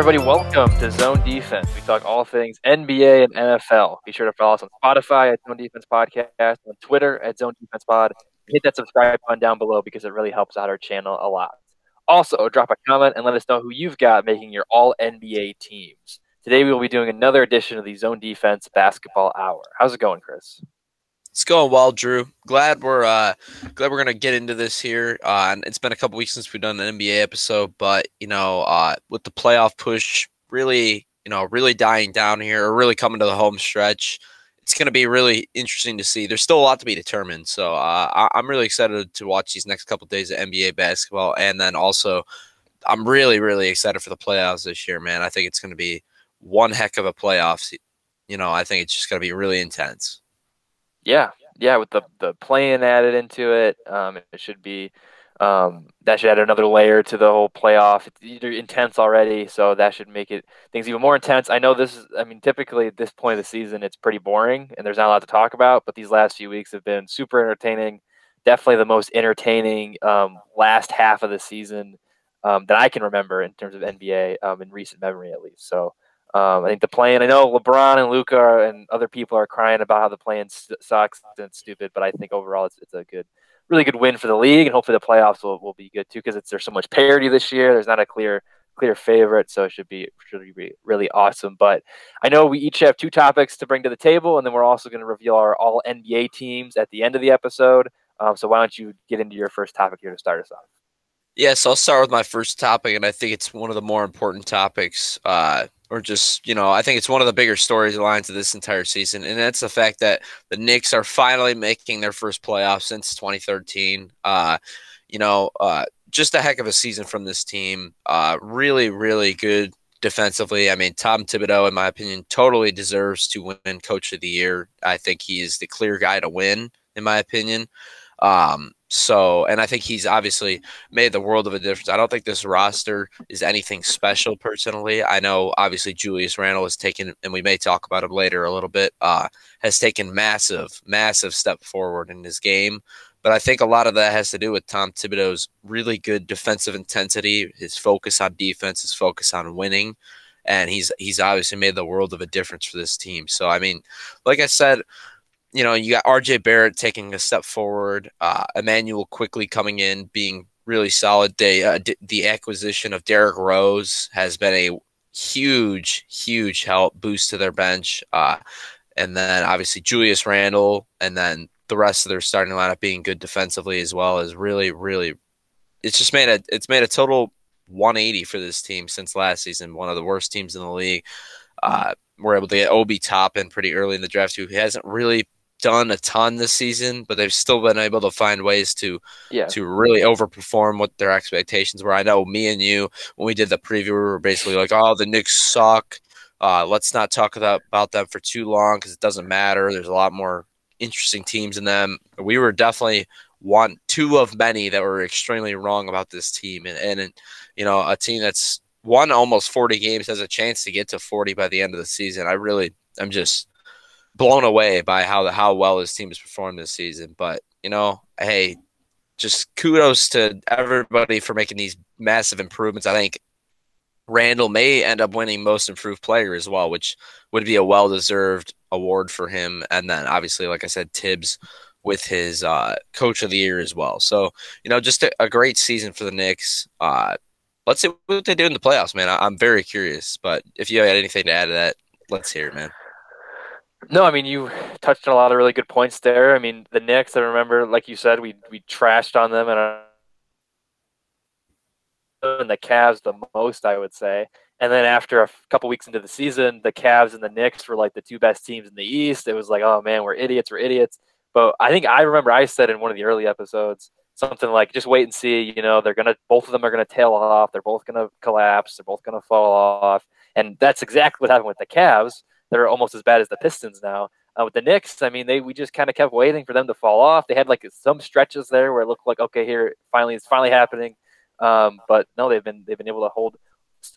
everybody. Welcome to Zone Defense. We talk all things NBA and NFL. Be sure to follow us on Spotify at Zone Defense Podcast, on Twitter at Zone Defense Pod. Hit that subscribe button down below because it really helps out our channel a lot. Also, drop a comment and let us know who you've got making your all NBA teams. Today we will be doing another edition of the Zone Defense Basketball Hour. How's it going, Chris? It's going well, Drew. Glad we're uh glad we're gonna get into this here. Uh, and it's been a couple weeks since we've done an NBA episode, but you know, uh, with the playoff push really, you know, really dying down here, or really coming to the home stretch, it's gonna be really interesting to see. There's still a lot to be determined, so uh, I- am really excited to watch these next couple days of NBA basketball, and then also, I'm really, really excited for the playoffs this year, man. I think it's gonna be one heck of a playoffs. You know, I think it's just gonna be really intense. Yeah, yeah, with the the play-in added into it, um, it should be um, that should add another layer to the whole playoff. It's intense already, so that should make it things even more intense. I know this is, I mean, typically at this point of the season, it's pretty boring and there's not a lot to talk about. But these last few weeks have been super entertaining. Definitely the most entertaining um, last half of the season um, that I can remember in terms of NBA um, in recent memory, at least. So um, I think the plan. I know LeBron and Luka and other people are crying about how the plan sucks and stupid, but I think overall it's, it's a good, really good win for the league, and hopefully the playoffs will, will be good too because there's so much parity this year. There's not a clear clear favorite, so it should be should be really awesome. But I know we each have two topics to bring to the table, and then we're also going to reveal our all NBA teams at the end of the episode. Um, so why don't you get into your first topic here to start us off? Yes, I'll start with my first topic, and I think it's one of the more important topics. Uh, or just you know, I think it's one of the bigger storylines of this entire season, and that's the fact that the Knicks are finally making their first playoff since 2013. Uh, you know, uh, just a heck of a season from this team. Uh, really, really good defensively. I mean, Tom Thibodeau, in my opinion, totally deserves to win Coach of the Year. I think he is the clear guy to win, in my opinion. Um, so, and I think he's obviously made the world of a difference. I don't think this roster is anything special personally. I know obviously Julius Randle has taken, and we may talk about him later a little bit, uh, has taken massive, massive step forward in his game. But I think a lot of that has to do with Tom Thibodeau's really good defensive intensity, his focus on defense, his focus on winning. And he's he's obviously made the world of a difference for this team. So I mean, like I said, you know, you got RJ Barrett taking a step forward, uh, Immanuel Quickley coming in, being really solid. They, uh, d- the acquisition of Derrick Rose has been a huge, huge help boost to their bench. Uh, and then obviously Julius Randle, and then the rest of their starting lineup being good defensively as well is really, really. It's just made a it's made a total 180 for this team since last season. One of the worst teams in the league. Uh, we're able to get Obi Toppin pretty early in the draft, who hasn't really done a ton this season, but they've still been able to find ways to yeah. to really overperform what their expectations were. I know me and you when we did the preview, we were basically like, "Oh, the Knicks suck. Uh, let's not talk about, about them for too long because it doesn't matter. There's a lot more interesting teams in them." We were definitely one, two of many that were extremely wrong about this team, and, and you know, a team that's won almost 40 games has a chance to get to 40 by the end of the season. I really, I'm just blown away by how how well his team has performed this season. But you know, hey, just kudos to everybody for making these massive improvements. I think Randle may end up winning Most Improved Player as well, which would be a well deserved award for him. And then obviously, like I said, Thibs with his uh, Coach of the Year as well. So you know, just a, a great season for the Knicks. Uh, let's see what they do in the playoffs, man. I, am very curious. But if you had anything to add to that, let's hear it, man. No, I mean you touched on a lot of really good points there. I mean the Knicks. I remember, like you said, we we trashed on them and and the Cavs the most, I would say. And then after a couple weeks into the season, the Cavs and the Knicks were like the two best teams in the East. It was like, oh man, we're idiots, we're idiots. But I think I remember I said in one of the early episodes something like, just wait and see. You know, they're gonna both of them are gonna tail off. They're both gonna collapse. They're both gonna fall off. And that's exactly what happened with the Cavs that are almost as bad as the Pistons now. Uh, with the Knicks, I mean, they we just kind of kept waiting for them to fall off. They had like some stretches there where it looked like okay, here finally it's finally happening, um, but no, they've been they've been able to hold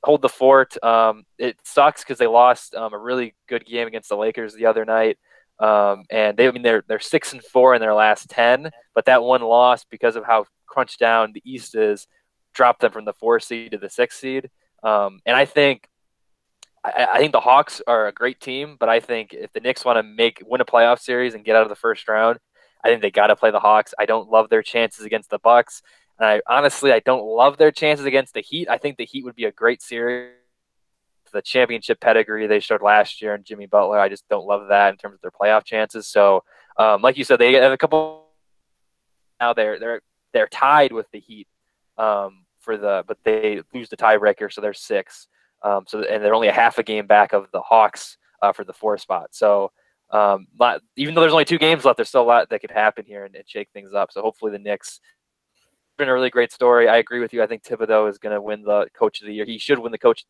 hold the fort. Um, it sucks because they lost um, a really good game against the Lakers the other night, um, and they I mean they're they're six and four in their last ten, but that one loss because of how crunched down the East is dropped them from the four seed to the six seed. Um, and I think I, I, think the Hawks are a great team, but I think if the Knicks want to make win a playoff series and get out of the first round, I think they got to play the Hawks. I don't love their chances against the Bucks, and I honestly I don't love their chances against the Heat. I think the Heat would be a great series. The championship pedigree they showed last year and Jimmy Butler, I just don't love that in terms of their playoff chances. So, um, like you said, they have a couple. Now they're they're they're tied with the Heat um, for the, but they lose the tiebreaker, so they're six. Um, so and they're only a half a game back of the Hawks uh, for the four spot. So um, even though there's only two games left, there's still a lot that could happen here and, and shake things up. So hopefully the Knicks. Been a really great story. I agree with you. I think Thibodeau is going to win the Coach of the Year. He should win the Coach.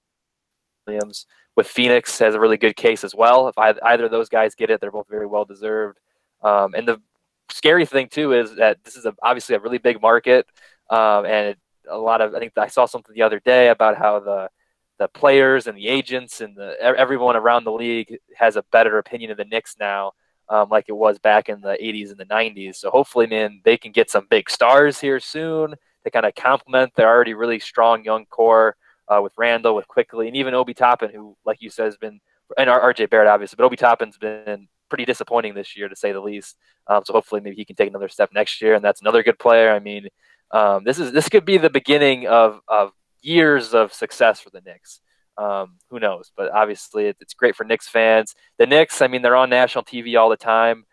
Williams with Phoenix has a really good case as well. If I, either of those guys get it, they're both very well deserved. Um, and the scary thing too is that this is a, obviously a really big market, um, and it, a lot of I think I saw something the other day about how the the players and the agents and the everyone around the league has a better opinion of the Knicks now, um, like it was back in the 80s and the 90s. So hopefully, man, they can get some big stars here soon to kind of complement their already really strong young core uh, with Randle, with Quickley, and even Obi Toppin, who, like you said, has been and RJ Barrett obviously, but Obi Toppin's been pretty disappointing this year to say the least. Um, so hopefully, maybe he can take another step next year, and that's another good player. I mean, um, this is this could be the beginning of of years of success for the Knicks. Um, who knows? But obviously, it, it's great for Knicks fans. The Knicks, I mean, they're on national TV all the time.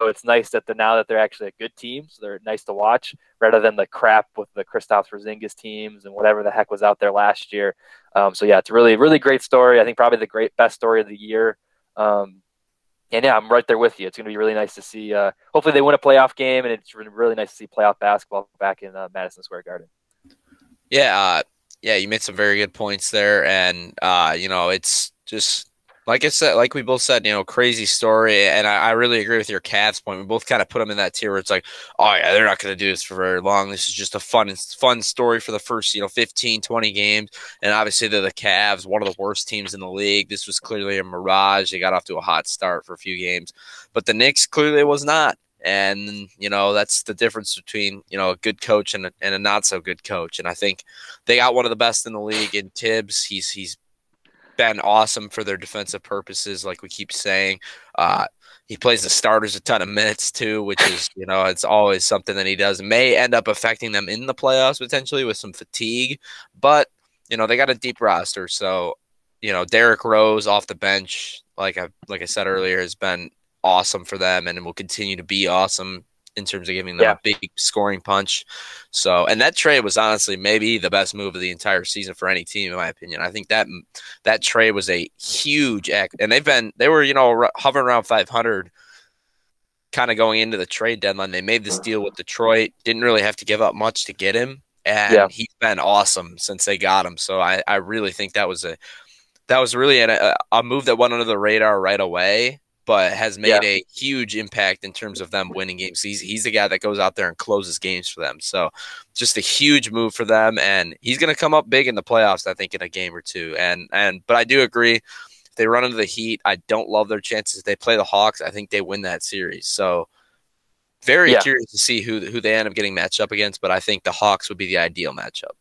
So it's nice that they're now that they're actually a good team, so they're nice to watch rather than the crap with the Kristaps Porzingis teams and whatever the heck was out there last year. Um, so yeah, it's a really really great story. I think probably the great best story of the year. Um, and yeah, I'm right there with you. It's going to be really nice to see. Uh, hopefully, they win a playoff game, and it's really nice to see playoff basketball back in uh, Madison Square Garden. Yeah, uh, yeah, you made some very good points there, and uh, you know, it's just like I said, like we both said, you know, crazy story, and I, I really agree with your Cavs point. We both kind of put them in that tier where it's like, oh yeah, they're not going to do this for very long. This is just a fun, fun story for the first, you know, 15, 20 games, and obviously they're the Cavs, one of the worst teams in the league. This was clearly a mirage. They got off to a hot start for a few games, but the Knicks clearly was not. And you know that's the difference between you know a good coach and a, and a not so good coach. And I think they got one of the best in the league in Thibs. He's he's been awesome for their defensive purposes, like we keep saying. Uh, he plays the starters a ton of minutes too, which is you know it's always something that he does. may end up affecting them in the playoffs potentially with some fatigue, but you know they got a deep roster, so you know Derrick Rose off the bench, like I like I said earlier, has been awesome for them and will continue to be awesome in terms of giving them yeah. a big scoring punch. So, and that trade was honestly maybe the best move of the entire season for any team, in my opinion. I think that that trade was a huge act, and they've been they were you know hovering around 500, kind of going into the trade deadline. They made this mm. deal with Detroit, didn't really have to give up much to get him, and yeah. he's been awesome since they got him. So I I really think that was a that was really a, a move that went under the radar right away but has made yeah. a huge impact in terms of them winning games. He's he's the guy that goes out there and closes games for them. So just a huge move for them, and he's going to come up big in the playoffs. I think in a game or two. And and but I do agree. If they run into the Heat, I don't love their chances. If they play the Hawks, I think they win that series. So very yeah. curious to see who who they end up getting matched up against. But I think the Hawks would be the ideal matchup.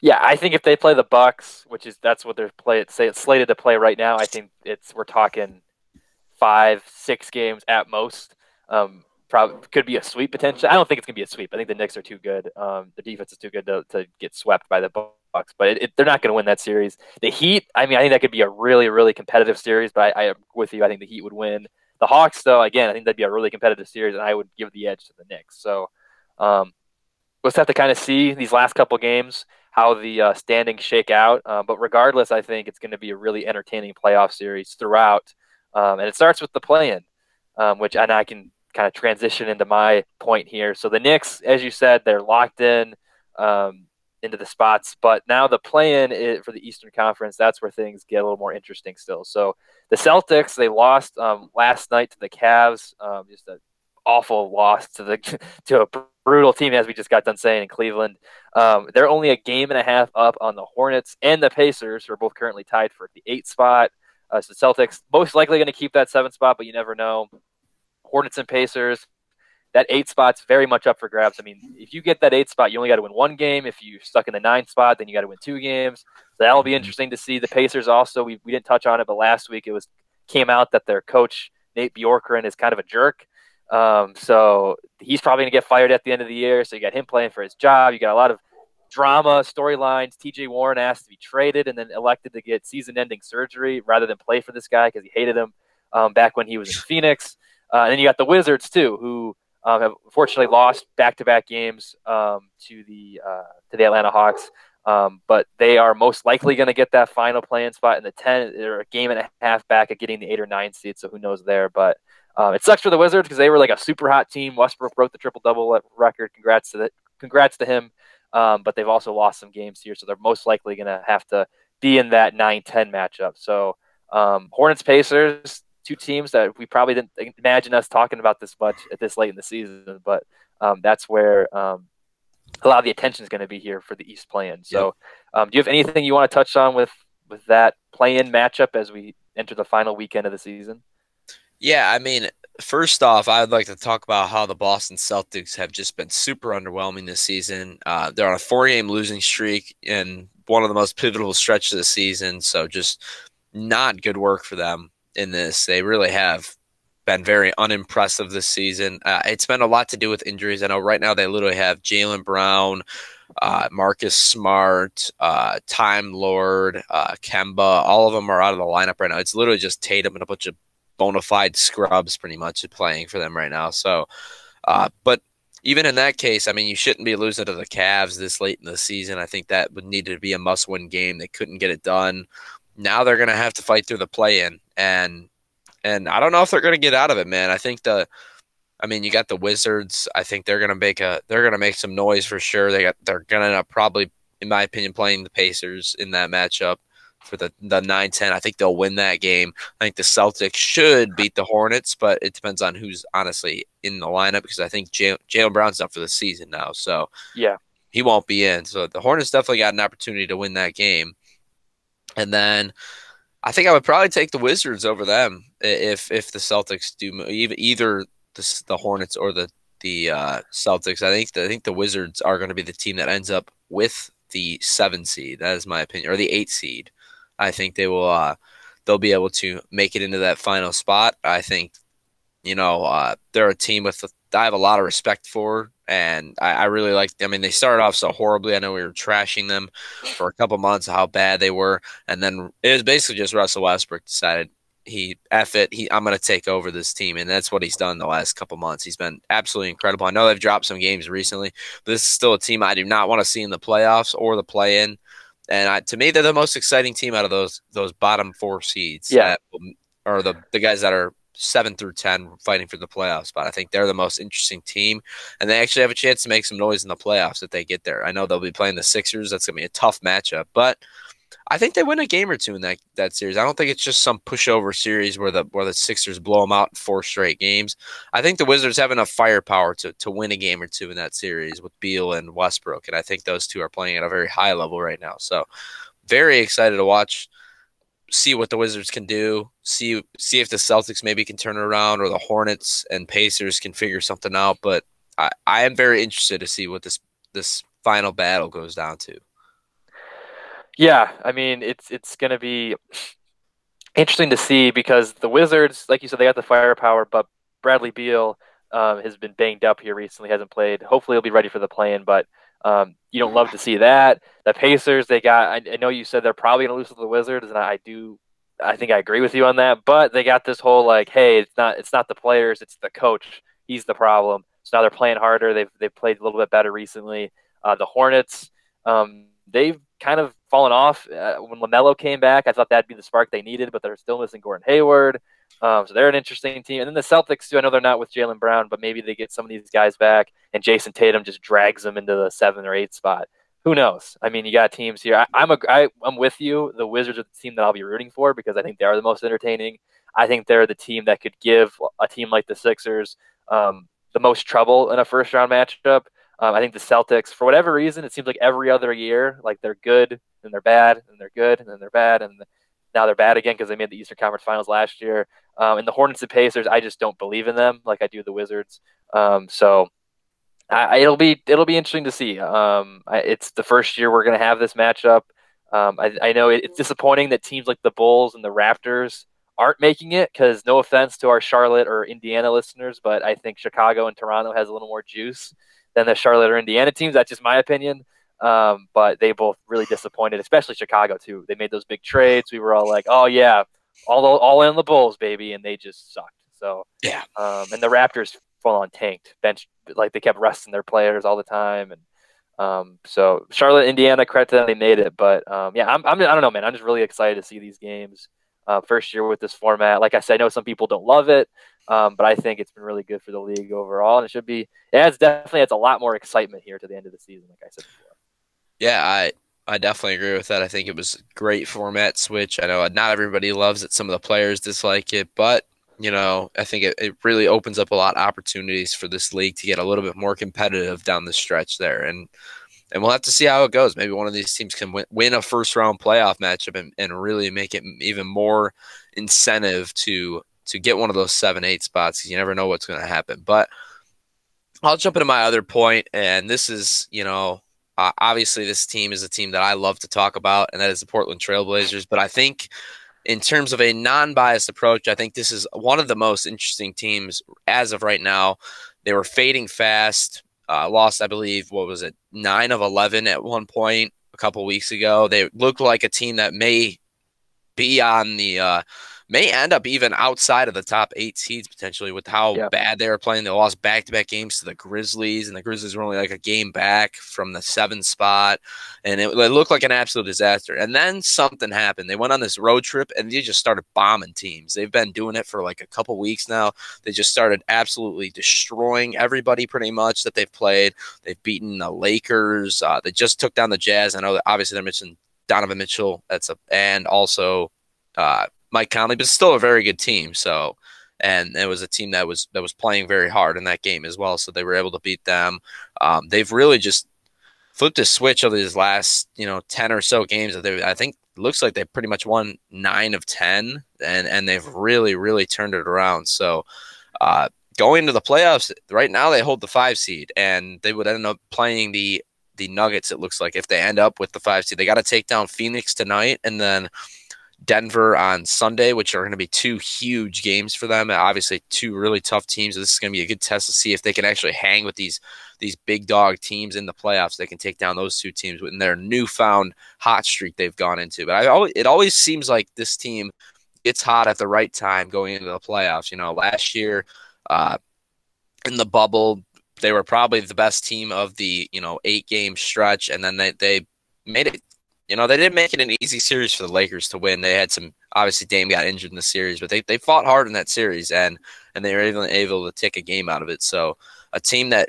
Yeah, I think if they play the Bucks, which is that's what they're play say it's slated to play right now, I think it's we're talking five, six games at most. Um, probably could be a sweep potentially. I don't think it's gonna be a sweep. I think the Knicks are too good. Um, the defense is too good to, to get swept by the Bucks, but it, it, they're not gonna win that series. The Heat, I mean, I think that could be a really, really competitive series. But I, I am with you. I think the Heat would win. The Hawks, though, again, I think that'd be a really competitive series, and I would give the edge to the Knicks. So, um, we'll have to kind of see these last couple games how the uh, standings shake out. Uh, but regardless, I think it's going to be a really entertaining playoff series throughout. Um, and it starts with the play-in, um, which and I can kind of transition into my point here. So the Knicks, as you said, they're locked in um, into the spots, but now the play-in for the Eastern Conference, that's where things get a little more interesting still. So the Celtics, they lost um, last night to the Cavs, um, just an awful loss to the to a brutal team, as we just got done saying in Cleveland. Um, they're only a game and a half up on the Hornets and the Pacers, who are both currently tied for the eight spot. Uh, so Celtics most likely going to keep that seventh spot, but you never know. Hornets and Pacers, that eight spot's very much up for grabs. I mean, if you get that eight spot, you only got to win one game. If you're stuck in the ninth spot, then you got to win two games. So that'll be mm-hmm. interesting to see. The Pacers also, we, we didn't touch on it, but last week it was came out that their coach Nate Bjorkgren is kind of a jerk. Um, so he's probably going to get fired at the end of the year. So you got him playing for his job. You got a lot of drama, storylines. TJ Warren asked to be traded and then elected to get season ending surgery rather than play for this guy because he hated him um, back when he was in Phoenix. Uh, and then you got the Wizards, too, who um, have fortunately lost back to back games um, to, the, uh, to the Atlanta Hawks. Um, but they are most likely going to get that final play-in spot in the 10. They're a game and a half back at getting the eight or nine seed, so who knows there. But um, it sucks for the Wizards because they were like a super hot team. Westbrook broke the triple double record. Congrats to the, congrats to him. Um, but they've also lost some games here, so they're most likely going to have to be in that 9-10 matchup. So um, Hornets Pacers, two teams that we probably didn't imagine us talking about this much at this late in the season, but um, that's where um, a lot of the attention is going to be here for the East play-in. So, um, do you have anything you want to touch on with with that play-in matchup as we enter the final weekend of the season? Yeah, I mean, first off, I'd like to talk about how the Boston Celtics have just been super underwhelming this season. Uh, they're on a four-game losing streak in one of the most pivotal stretches of the season, so just not good work for them in this. They really have been very unimpressive this season. Uh, it's been a lot to do with injuries. I know right now they literally have Jaylen Brown, uh, Marcus Smart, uh, Time Lord, uh, Kemba. All of them are out of the lineup right now. It's literally just Tatum and a bunch of bona fide scrubs pretty much playing for them right now. So, uh, but even in that case, I mean, you shouldn't be losing to the Cavs this late in the season. I think that would need to be a must win game. They couldn't get it done. Now they're going to have to fight through the play in. And and I don't know if they're going to get out of it, man. I think the, I mean, you got the Wizards. I think they're going to make a, they're going to make some noise for sure. They got, they're going to probably, in my opinion, playing the Pacers in that matchup for the the nine ten. I think they'll win that game. I think the Celtics should beat the Hornets, but it depends on who's honestly in the lineup because I think Jaylen Brown's up for the season now, so yeah, he won't be in. So the Hornets definitely got an opportunity to win that game, and then I think I would probably take the Wizards over them if if the Celtics do either the, the Hornets or the the uh, Celtics. I think the, I think the Wizards are going to be the team that ends up with the seven seed. That is my opinion, or the eight seed. I think they will. Uh, they'll be able to make it into that final spot. I think, you know, uh, they're a team with I have a lot of respect for and I, I, really like. I mean, they started off so horribly. I know we were trashing them for a couple months how bad they were, and then it was basically just Russell Westbrook decided he f it. He I'm going to take over this team, and that's what he's done the last couple months. He's been absolutely incredible. I know they've dropped some games recently, but this is still a team I do not want to see in the playoffs or the play in. And I, to me, they're the most exciting team out of those those bottom four seeds. Yeah, that, or the the guys that are seven through ten fighting for the playoffs. But I think they're the most interesting team, and they actually have a chance to make some noise in the playoffs if they get there. I know they'll be playing the Sixers. That's gonna be a tough matchup, but I think they win a game or two in that that series. I don't think it's just some pushover series where the where the Sixers blow them out in four straight games. I think the Wizards have enough firepower to to win a game or two in that series with Beal and Westbrook, and I think those two are playing at a very high level right now. So, very excited to watch see what the Wizards can do, see see if the Celtics maybe can turn it around or the Hornets and Pacers can figure something out. But I, I am very interested to see what this this final battle goes down to. Yeah, I mean it's it's gonna be interesting to see because the Wizards, like you said, they got the firepower, but Bradley Beal um, has been banged up here recently, hasn't played. Hopefully, he'll be ready for the play-in, but um, you don't love to see that. The Pacers, they got. I, I know you said they're probably going to lose to the Wizards, and I do. I think I agree with you on that. But they got this whole like, hey, it's not it's not the players, it's the coach. He's the problem. So now they're playing harder. They've they've played a little bit better recently. Uh, the Hornets, um, they've kind of fallen off. Uh, when LaMelo came back, I thought that'd be the spark they needed, but they're still missing Gordon Hayward. Um, so they're an interesting team. And then the Celtics too. I know they're not with Jaylen Brown, but maybe they get some of these guys back, and Jayson Tatum just drags them into the seven or eight spot. Who knows? I mean, you got teams here. I, I'm a, I, I'm with you. The Wizards are the team that I'll be rooting for because I think they are the most entertaining. I think they're the team that could give a team like the Sixers um, the most trouble in a first round matchup. Um, I think the Celtics, for whatever reason, it seems like every other year, like they're good and they're bad and they're good and then they're bad and now they're bad again because they made the Eastern Conference Finals last year. Um, and the Hornets and Pacers, I just don't believe in them like I do the Wizards. Um, so I, it'll be it'll be interesting to see. Um, I, it's the first year we're going to have this matchup. Um, I, I, know it, it's disappointing that teams like the Bulls and the Raptors aren't making it because no offense to our Charlotte or Indiana listeners, but I think Chicago and Toronto has a little more juice than the Charlotte or Indiana teams. That's just my opinion. Um, but they both really disappointed, especially Chicago too. They made those big trades. We were all like, "Oh yeah, all all in the Bulls, baby," and they just sucked. So yeah. Um, and the Raptors full on tanked, bench like they kept resting their players all the time, and um, so Charlotte, Indiana, credit to them, they made it. But um, yeah, I'm, I'm I don't know, man. I'm just really excited to see these games. Uh, first year with this format. Like I said, I know some people don't love it, um, but I think it's been really good for the league overall, and it should be. It adds definitely adds a lot more excitement here to the end of the season. Like I said before. Yeah, I I definitely agree with that. I think it was great format switch. I know not everybody loves it. Some of the players dislike it, but you know, I think it, it really opens up a lot of opportunities for this league to get a little bit more competitive down the stretch there. And and we'll have to see how it goes. Maybe one of these teams can win, win a first round playoff matchup and, and really make it even more incentive to to get one of those seven eight spots. because You never know what's going to happen. But I'll jump into my other point, and this is you know uh, obviously, this team is a team that I love to talk about, and that is the Portland Trailblazers. But I think, in terms of a non biased approach, I think this is one of the most interesting teams as of right now. They were fading fast, uh, lost, I believe, what was it, nine of 11 at one point a couple weeks ago. They looked like a team that may be on the. Uh, may end up even outside of the top eight seeds potentially with how yep. bad they were playing. They lost back to back games to the Grizzlies, and the Grizzlies were only like a game back from the seven spot, and it, it, looked like an absolute disaster. And then something happened. They went on this road trip and they just started bombing teams. They've been doing it for like a couple weeks now. They just started absolutely destroying everybody pretty much that they've played. They've beaten the Lakers. Uh, they just took down the Jazz. I know that obviously they're missing Donovan Mitchell. That's a and also uh, Mike Conley, but still a very good team. So, and it was a team that was that was playing very hard in that game as well. So they were able to beat them. Um, they've really just flipped a switch over these last you know ten or so games. That they I think looks like they pretty much won nine of ten, and and they've really really turned it around. So. Uh, going to the playoffs right now, they hold the five seed, and they would end up playing the the Nuggets. It looks like if they end up with the five seed, they got to take down Phoenix tonight, and then Denver on Sunday, which are going to be two huge games for them. Obviously, two really tough teams. This is going to be a good test to see if they can actually hang with these these big dog teams in the playoffs. They can take down those two teams in their newfound hot streak they've gone into. But always, it always seems like this team gets hot at the right time going into the playoffs. You know, last year uh, in the bubble, they were probably the best team of the you know eight game stretch, and then they they made it you know, they didn't make it an easy series for the Lakers to win. They had some obviously Dame got injured in the series, but they, they fought hard in that series and and they were able, able to take a game out of it. So a team that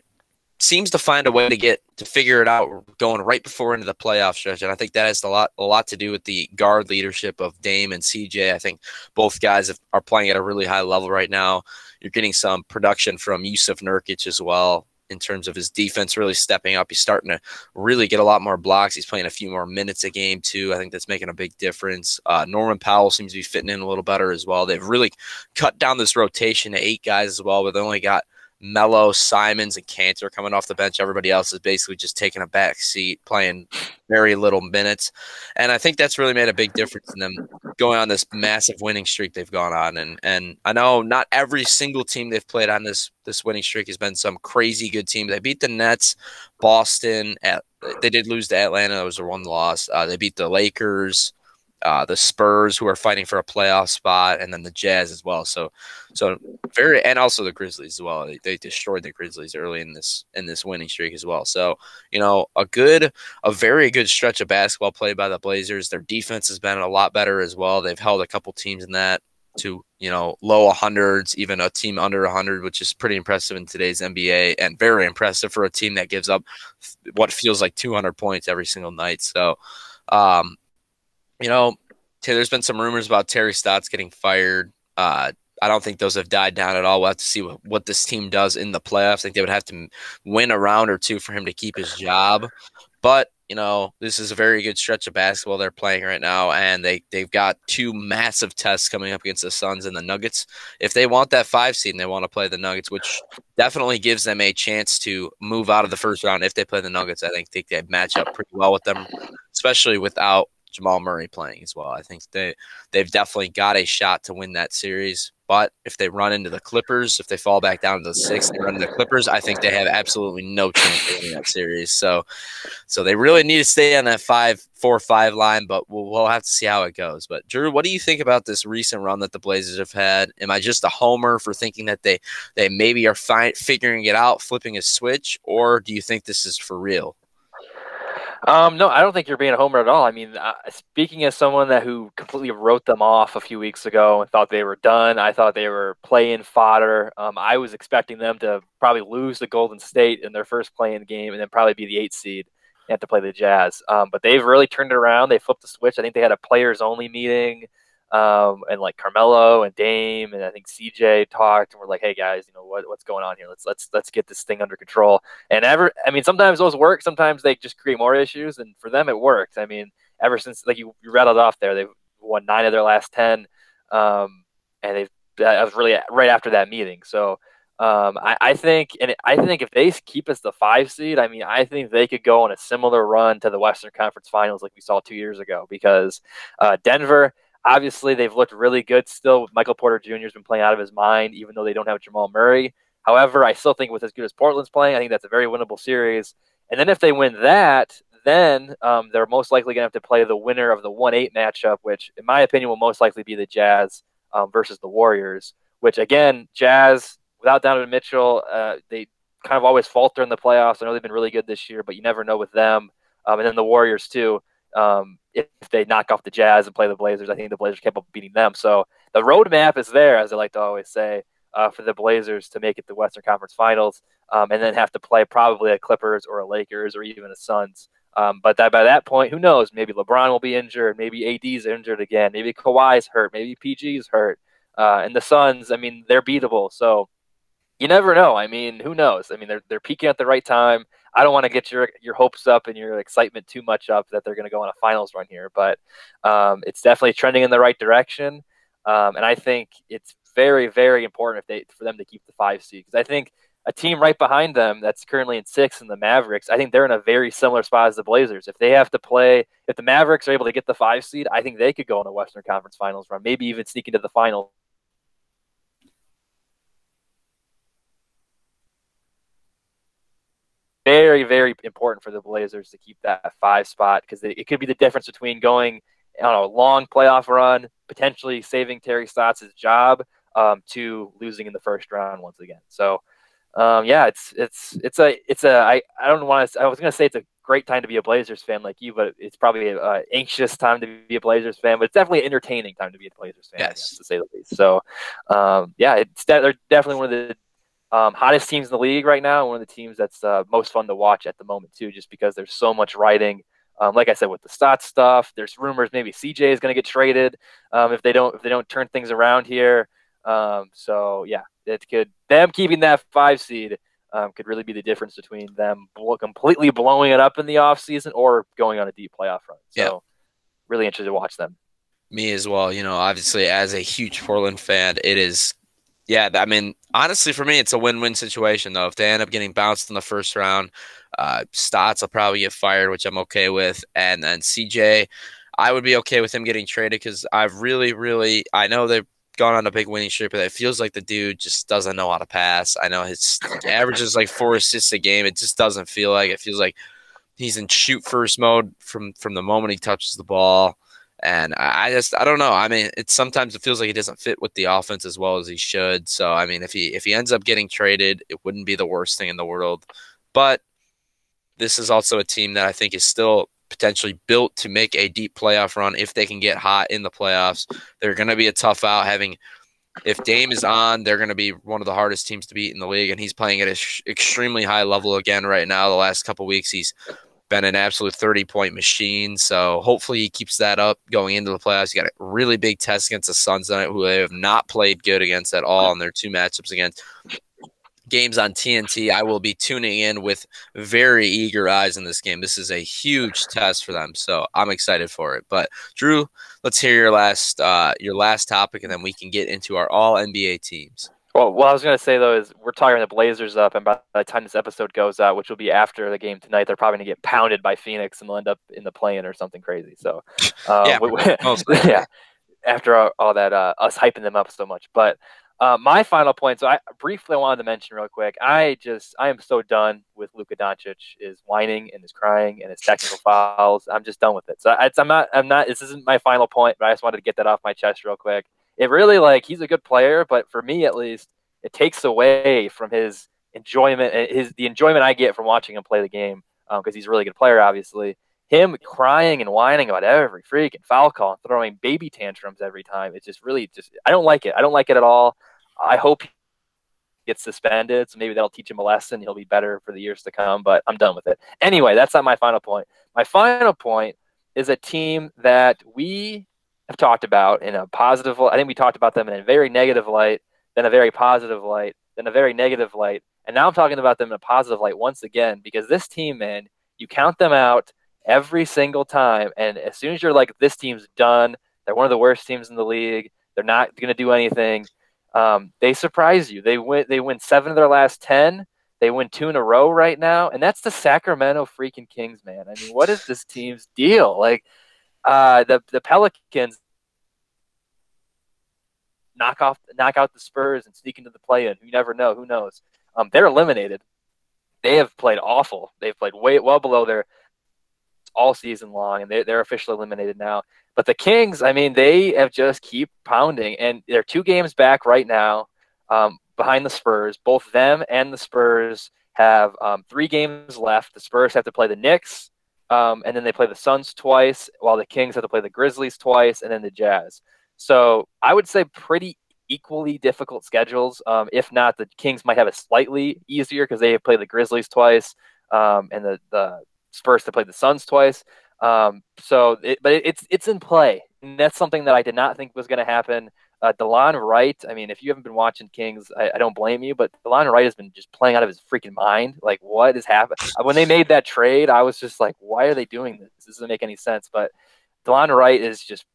seems to find a way to get to figure it out going right before into the playoff stretch. And I think that has a lot a lot to do with the guard leadership of Dame and CJ. I think both guys are playing at a really high level right now. You're getting some production from Jusuf Nurkic as well in terms of his defense really stepping up. He's starting to really get a lot more blocks. He's playing a few more minutes a game too. I think that's making a big difference. Uh, Norman Powell seems to be fitting in a little better as well. They've really cut down this rotation to eight guys as well, but they only got Melo, Simons, and Kanter coming off the bench. Everybody else is basically just taking a back seat, playing very little minutes. And I think that's really made a big difference in them going on this massive winning streak they've gone on. And and I know not every single team they've played on this this winning streak has been some crazy good team. They beat the Nets, Boston. At, they did lose to Atlanta. That was their one loss. Uh, they beat the Lakers uh, the Spurs who are fighting for a playoff spot, and then the Jazz as well. So, so very, and also the Grizzlies as well. They, they destroyed the Grizzlies early in this in this winning streak as well. So, you know, a good, a very good stretch of basketball played by the Blazers. Their defense has been a lot better as well. They've held a couple teams in that to you know low hundreds, even a team under hundred, which is pretty impressive in today's NBA, and very impressive for a team that gives up what feels like 200 points every single night. So. Um, you know, there's been some rumors about Terry Stotts getting fired. Uh, I don't think those have died down at all. We'll have to see what, what this team does in the playoffs. I think they would have to win a round or two for him to keep his job. But you know, this is a very good stretch of basketball they're playing right now, and they they've got two massive tests coming up against the Suns and the Nuggets. If they want that five seed and they want to play the Nuggets, which definitely gives them a chance to move out of the first round if they play the Nuggets, I think they match up pretty well with them, especially without Jamal Murray playing as well. I think they they've definitely got a shot to win that series. But if they run into the Clippers, if they fall back down to the six and run into the Clippers, I think they have absolutely no chance of winning that series. So, so they really need to stay on that five, four, five line. But we'll, we'll have to see how it goes. But Drew, what do you think about this recent run that the Blazers have had? Am I just a homer for thinking that they they maybe are fi- figuring it out, flipping a switch, or do you think this is for real? Um, no, I don't think you're being a homer at all. I mean, uh, speaking as someone that who completely wrote them off a few weeks ago and thought they were done, I thought they were play-in fodder. Um, I was expecting them to probably lose the Golden State in their first play-in game and then probably be the eight seed and have to play the Jazz. Um, but they've really turned it around. They flipped the switch. I think they had a players only meeting um, and like Carmelo and Dame and I think CJ talked and we're like, hey guys, you know what what's going on here? Let's let's let's get this thing under control. And ever, I mean, sometimes those work. Sometimes they just create more issues. And for them, it worked. I mean, ever since like you, you rattled off there, they've won nine of their last ten, um, and they've that was really right after that meeting. So. Um, I, I, think, and I think if they keep us the five seed, I mean, I think they could go on a similar run to the Western Conference Finals like we saw two years ago because uh, Denver, Obviously, they've looked really good still. Michael Porter Jr. has been playing out of his mind, even though they don't have Jamal Murray. However, I still think with as good as Portland's playing, I think that's a very winnable series. And then if they win that, then um, they're most likely going to have to play the winner of the 1 8 matchup, which, in my opinion, will most likely be the Jazz um, versus the Warriors. Which, again, Jazz, without Donovan Mitchell, uh, they kind of always falter in the playoffs. I know they've been really good this year, but you never know with them. Um, and then the Warriors, too. Um, if they knock off the Jazz and play the Blazers, I think the Blazers capable of beating them. So the roadmap is there, as I like to always say, uh, for the Blazers to make it the Western Conference Finals, um, and then have to play probably a Clippers or a Lakers or even a Suns. Um, but that by that point, who knows? Maybe LeBron will be injured. Maybe AD's injured again. Maybe Kawhi's hurt. Maybe PG's hurt. Uh, and the Suns, I mean, they're beatable. So you never know. I mean, who knows? I mean, they're they're peaking at the right time. I don't want to get your your hopes up and your excitement too much up that they're going to go on a finals run here, but um, it's definitely trending in the right direction. Um, and I think it's very very important if they for them to keep the five seed because I think a team right behind them that's currently in six in the Mavericks, I think they're in a very similar spot as the Blazers. If they have to play, if the Mavericks are able to get the five seed, I think they could go on a Western Conference Finals run, maybe even sneak into the finals very, very important for the Blazers to keep that five spot because it could be the difference between going on a long playoff run, potentially saving Terry Stotts' job, um, to losing in the first round once again. So, um, yeah, it's it's it's a it's a I, I don't want to I was gonna say it's a great time to be a Blazers fan like you, but it's probably an anxious time to be a Blazers fan. But it's definitely an entertaining time to be a Blazers fan, yes. guess, to say the least. So, um, yeah, it's de- they're definitely one of the um, hottest teams in the league right now. One of the teams that's uh, most fun to watch at the moment too, just because there's so much writing. Um, like I said, with the Stotts stuff, there's rumors maybe CJ is going to get traded um, if they don't if they don't turn things around here. Um, so yeah, it could them keeping that five seed um, could really be the difference between them completely blowing it up in the offseason or going on a deep playoff run. So yeah. really interested to watch them. Me as well. You know, obviously as a huge Portland fan, it is yeah, I mean, honestly, for me, it's a win-win situation though. If they end up getting bounced in the first round, uh, Stotts will probably get fired, which I'm okay with, and then CJ, I would be okay with him getting traded because I've really, really, I know they've gone on a big winning streak, but it feels like the dude just doesn't know how to pass. I know his average is like four assists a game. It just doesn't feel like it feels like he's in shoot first mode from from the moment he touches the ball. And I just I don't know. I mean, it sometimes it feels like he doesn't fit with the offense as well as he should. So I mean, if he if he ends up getting traded, it wouldn't be the worst thing in the world. But this is also a team that I think is still potentially built to make a deep playoff run if they can get hot in the playoffs. They're going to be a tough out having if Dame is on, they're going to be one of the hardest teams to beat in the league, and he's playing at an extremely high level again right now. The last couple weeks, he's been an absolute 30 point machine. So hopefully he keeps that up going into the playoffs. He got a really big test against the Suns tonight, who they have not played good against at all in their two matchups against. games on TNT. I will be tuning in with very eager eyes in this game. This is a huge test for them, so I'm excited for it. But Drew, let's hear your last uh, your last topic, and then we can get into our All NBA teams. Well, what I was going to say though is we're talking the Blazers up, and by the time this episode goes out, which will be after the game tonight, they're probably going to get pounded by Phoenix and they'll end up in the play-in or something crazy. So, um, yeah, we, yeah. After all, all that, uh, us hyping them up so much, but uh, my final point. So I briefly wanted to mention real quick. I just I am so done with Luka Doncic is whining and is crying and his technical fouls. I'm just done with it. So I, I'm not I'm not. This isn't my final point, but I just wanted to get that off my chest real quick. It really like he's a good player, but for me at least, it takes away from his enjoyment. Eh, his the enjoyment I get from watching him play the game because um, he's a really good player, obviously him crying and whining about every freaking foul call and throwing baby tantrums every time. It's just really just I don't like it. I don't like it at all. I hope he gets suspended, so maybe that'll teach him a lesson. He'll be better for the years to come. But I'm done with it. Anyway, that's not my final point. My final point is a team that we have talked about in a positive. light. I think we talked about them in a very negative light, then a very positive light, then a very negative light, and now I'm talking about them in a positive light once again because this team, man, you count them out every single time. And as soon as you're like, this team's done, they're one of the worst teams in the league. They're not going to do anything. Um, they surprise you. They win. They win seven of their last ten. They win two in a row right now, and that's the Sacramento freaking Kings, man. I mean, what is this team's deal? Like, uh, the the Pelicans knock off, knock out the Spurs and sneak into the play-in. You never know. Who knows? Um, they're eliminated. They have played awful. They've played way well below their all season long, and they, they're officially eliminated now. But the Kings, I mean, they have just keep pounding, and they're two games back right now um, behind the Spurs. Both them and the Spurs have um, three games left. The Spurs have to play the Knicks, um, and then they play the Suns twice, while the Kings have to play the Grizzlies twice, and then the Jazz. So I would say pretty equally difficult schedules. Um, if not, the Kings might have a slightly easier because they have played the Grizzlies twice, um, and the the Spurs to play the Suns twice. Um, so, it, but it, it's it's in play, and that's something that I did not think was going to happen. Uh, Delon Wright, I mean, if you haven't been watching Kings, I, I, don't blame you, but Delon Wright has been just playing out of his freaking mind. Like, what is happening? Uh, when they made that trade, I was just like, why are they doing this? This doesn't make any sense. But Delon Wright is just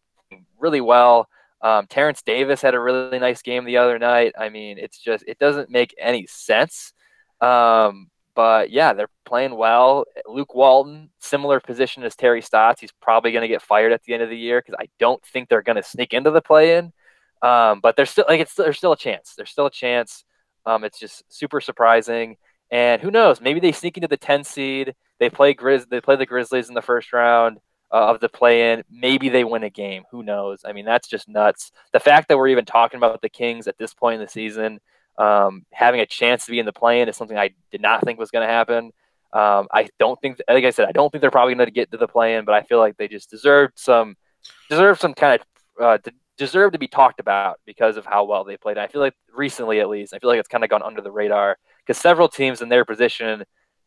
really well. Um, Terence Davis had a really nice game the other night. I mean, it's just it doesn't make any sense. Um, but yeah, they're playing well. Luke Walton, similar position as Terry Stotts. He's probably going to get fired at the end of the year because I don't think they're going to sneak into the play-in. Um, but there's still like it's there's still a chance. There's still a chance. Um, it's just super surprising. And who knows? Maybe they sneak into the 10 seed. They play Grizz. They play the Grizzlies in the first round uh, of the play-in. Maybe they win a game. Who knows? I mean, that's just nuts. The fact that we're even talking about the Kings at this point in the season um, having a chance to be in the play-in is something I did not think was going to happen. Um, I don't think, like I said, I don't think they're probably going to get to the play-in, but I feel like they just deserved some, deserve some kind of, uh, deserve to be talked about because of how well they played. I feel like recently, at least, I feel like it's kind of gone under the radar because several teams in their position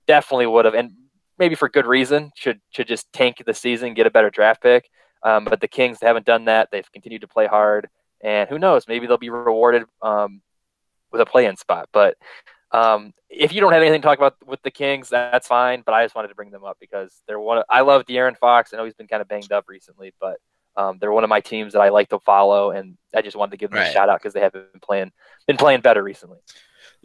definitely would have, and maybe for good reason, should should just tank the season, get a better draft pick. Um, but the Kings haven't done that. They've continued to play hard, and who knows? Maybe they'll be rewarded um, with a play-in spot. But um, if you don't have anything to talk about with the Kings, that's fine. But I just wanted to bring them up because they're one. Of, I love De'Aaron Fox. I know he's been kind of banged up recently, but um, they're one of my teams that I like to follow, and I just wanted to give them right. a shout out because they have been playing been playing better recently.